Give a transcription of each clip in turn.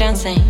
dancing.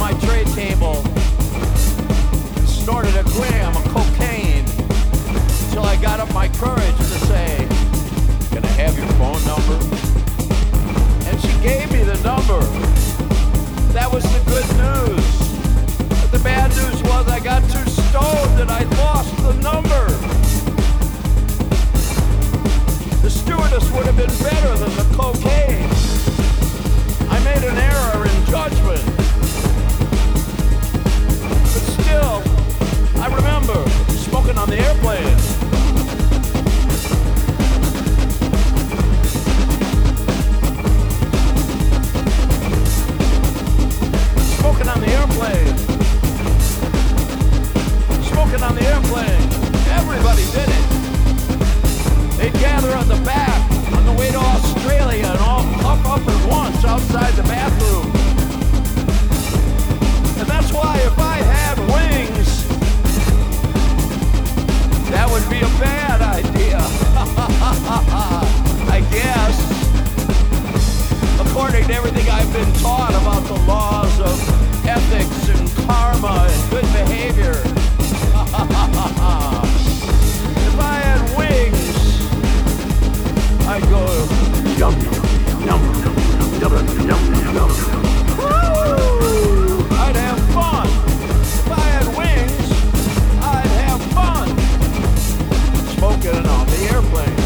my trade table. Snorted a gram of cocaine until I got up my courage to say, Can I have your phone number? And she gave me the number. That was the good news. But the bad news was I got too stoned and I lost the number. The stewardess would have been better than the cocaine. I made an error in judgment. I remember smoking on the airplane. Smoking on the airplane. Smoking on the airplane. Everybody did it. They'd gather at the back on the way to Australia and all up at once outside the bathroom. And that's why if I would be a bad idea. I guess. According to everything I've been taught about the laws of ethics and karma and good behavior. if I had wings, I'd go. Yum, yum, yum, yum, yum, yum. Woo! get it on the airplane.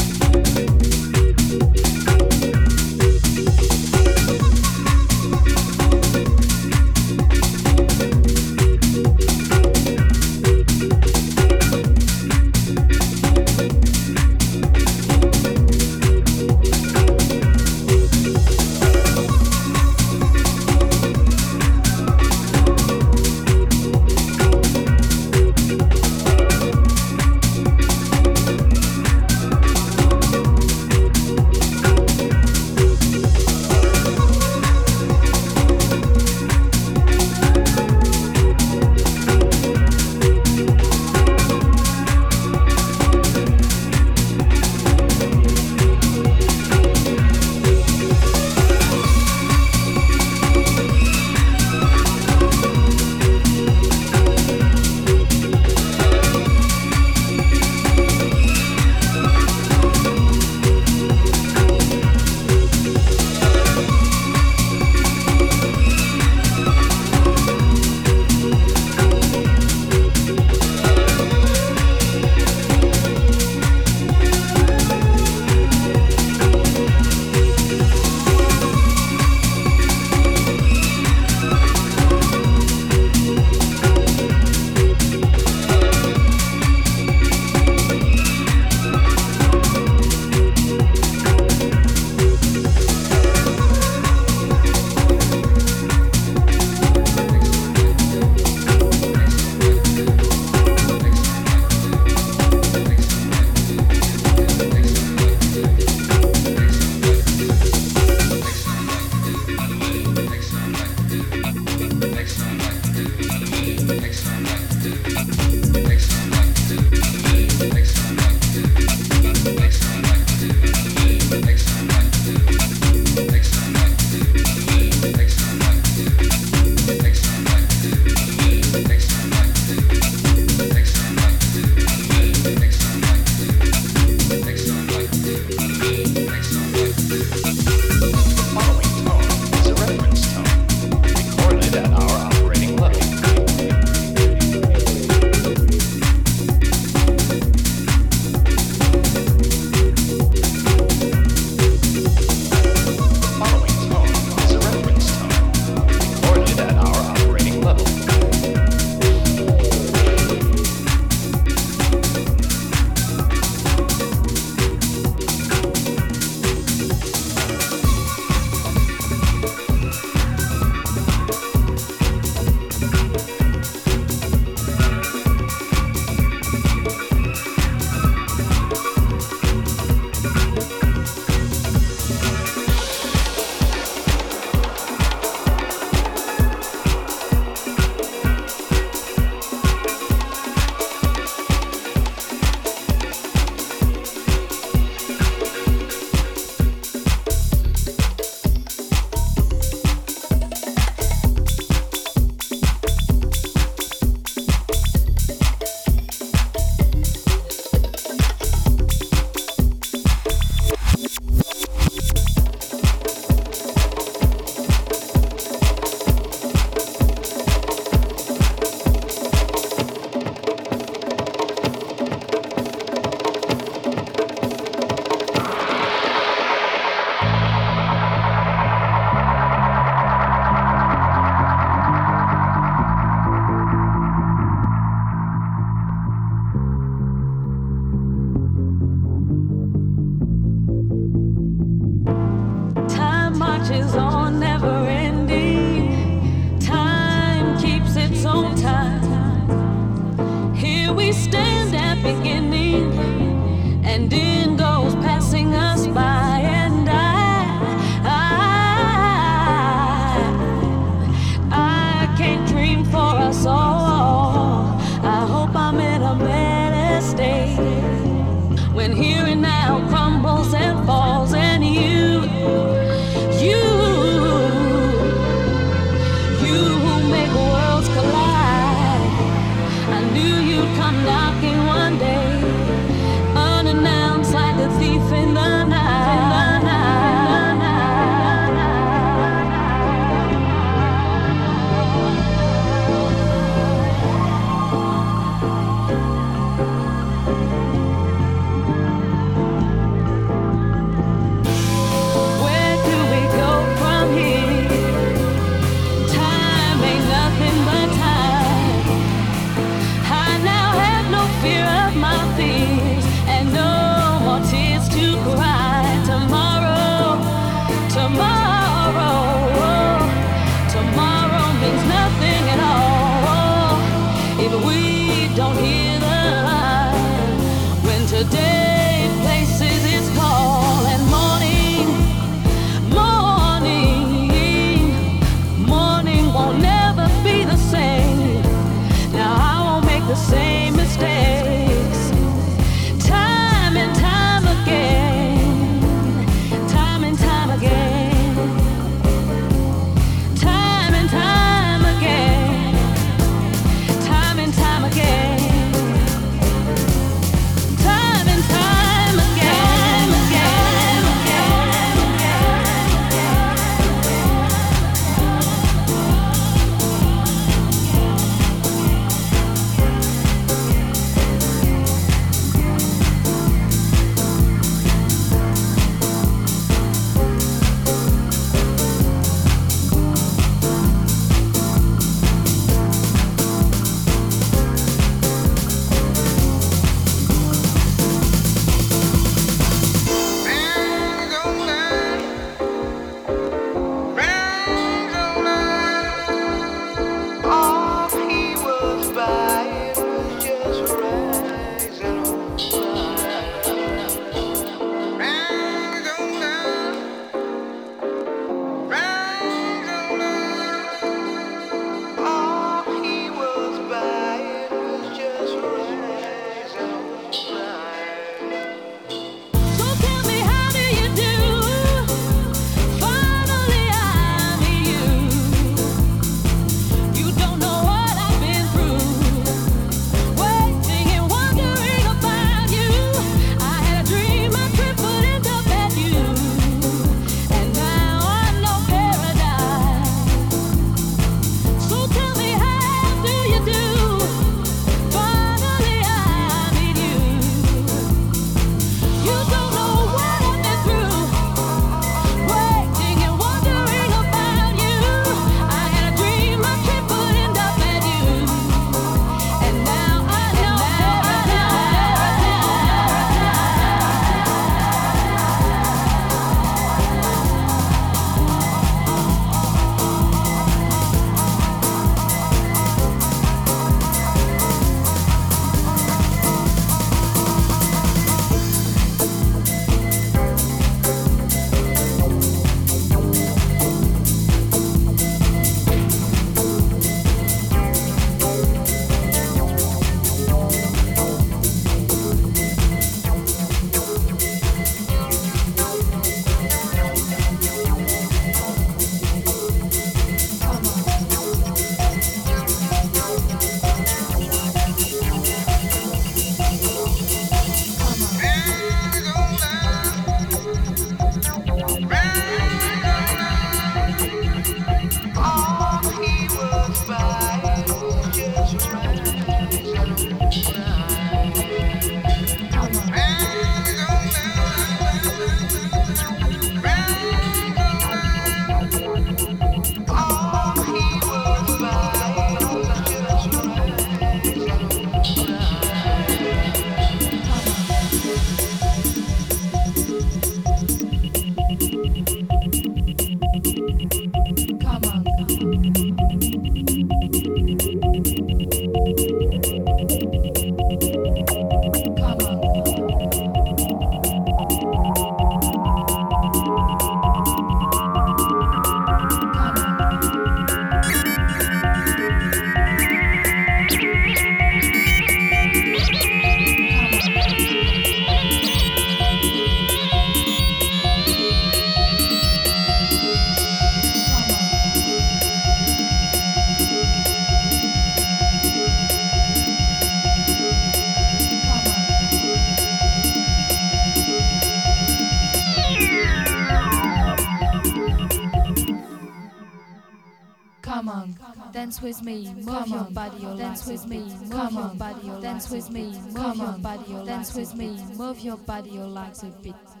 Dance with me, move your body, dance with me, move your body, dance with me, move your body, dance with me, move your body, your legs a bit.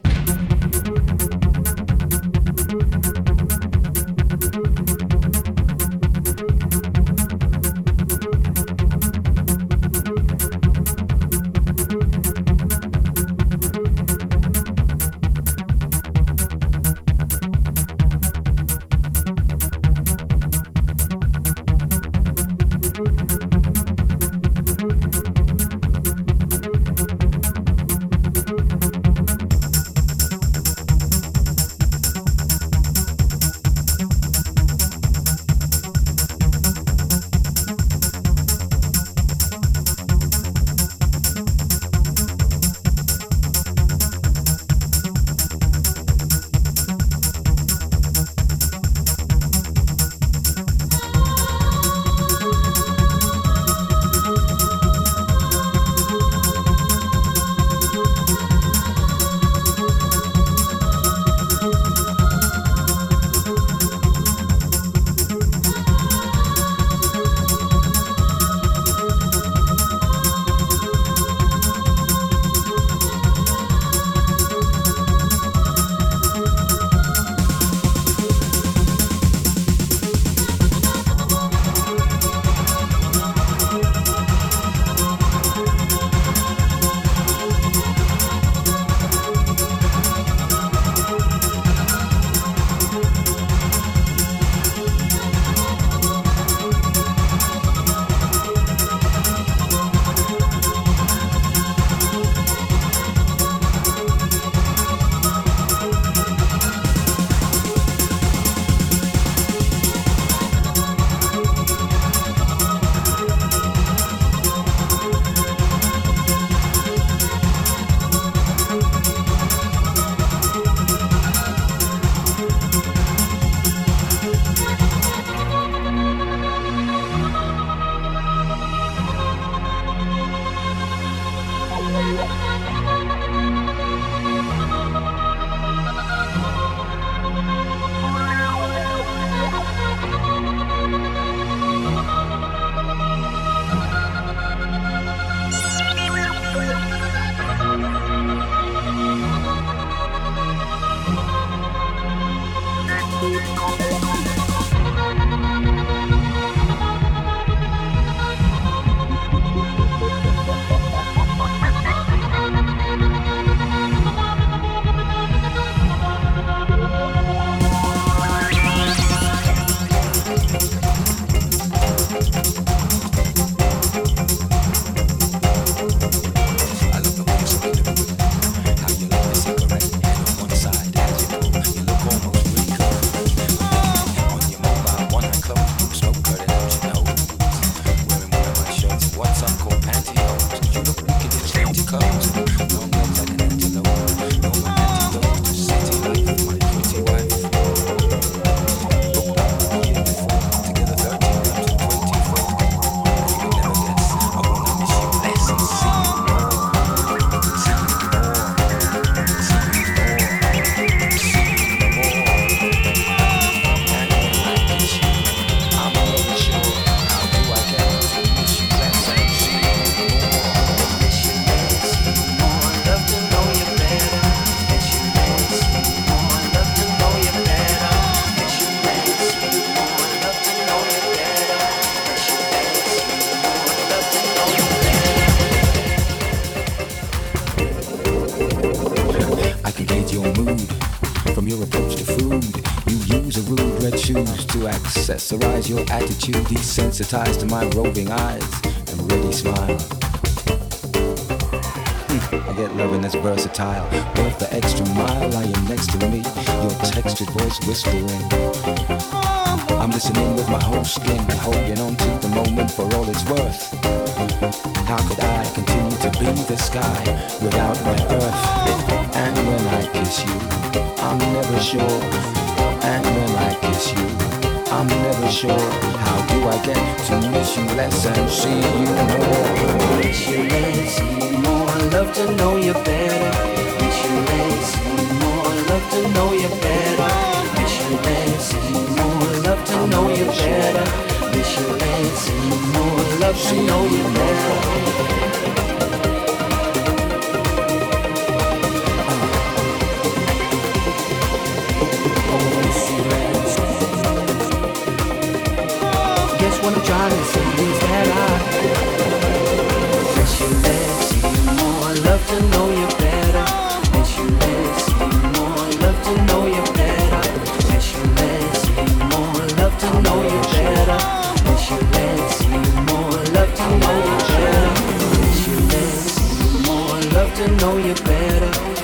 Accessorize your attitude, desensitized to my roving eyes and ready smile. Hmm, I get loving that's versatile, worth the extra mile. Lying next to me, your textured voice whispering. I'm listening with my whole skin, holding on to the moment for all it's worth. How could I continue to be the sky without my earth? And when I kiss you, I'm never sure. And when I kiss you, I'm never sure. How do I get to miss you less and see you more? Miss you less, see you more. Love to know you better. Miss you less, see you more. Love to know you better. Miss you less, see you more. Love to know you better. Miss you less, see you more. I love to know you better. Know you better.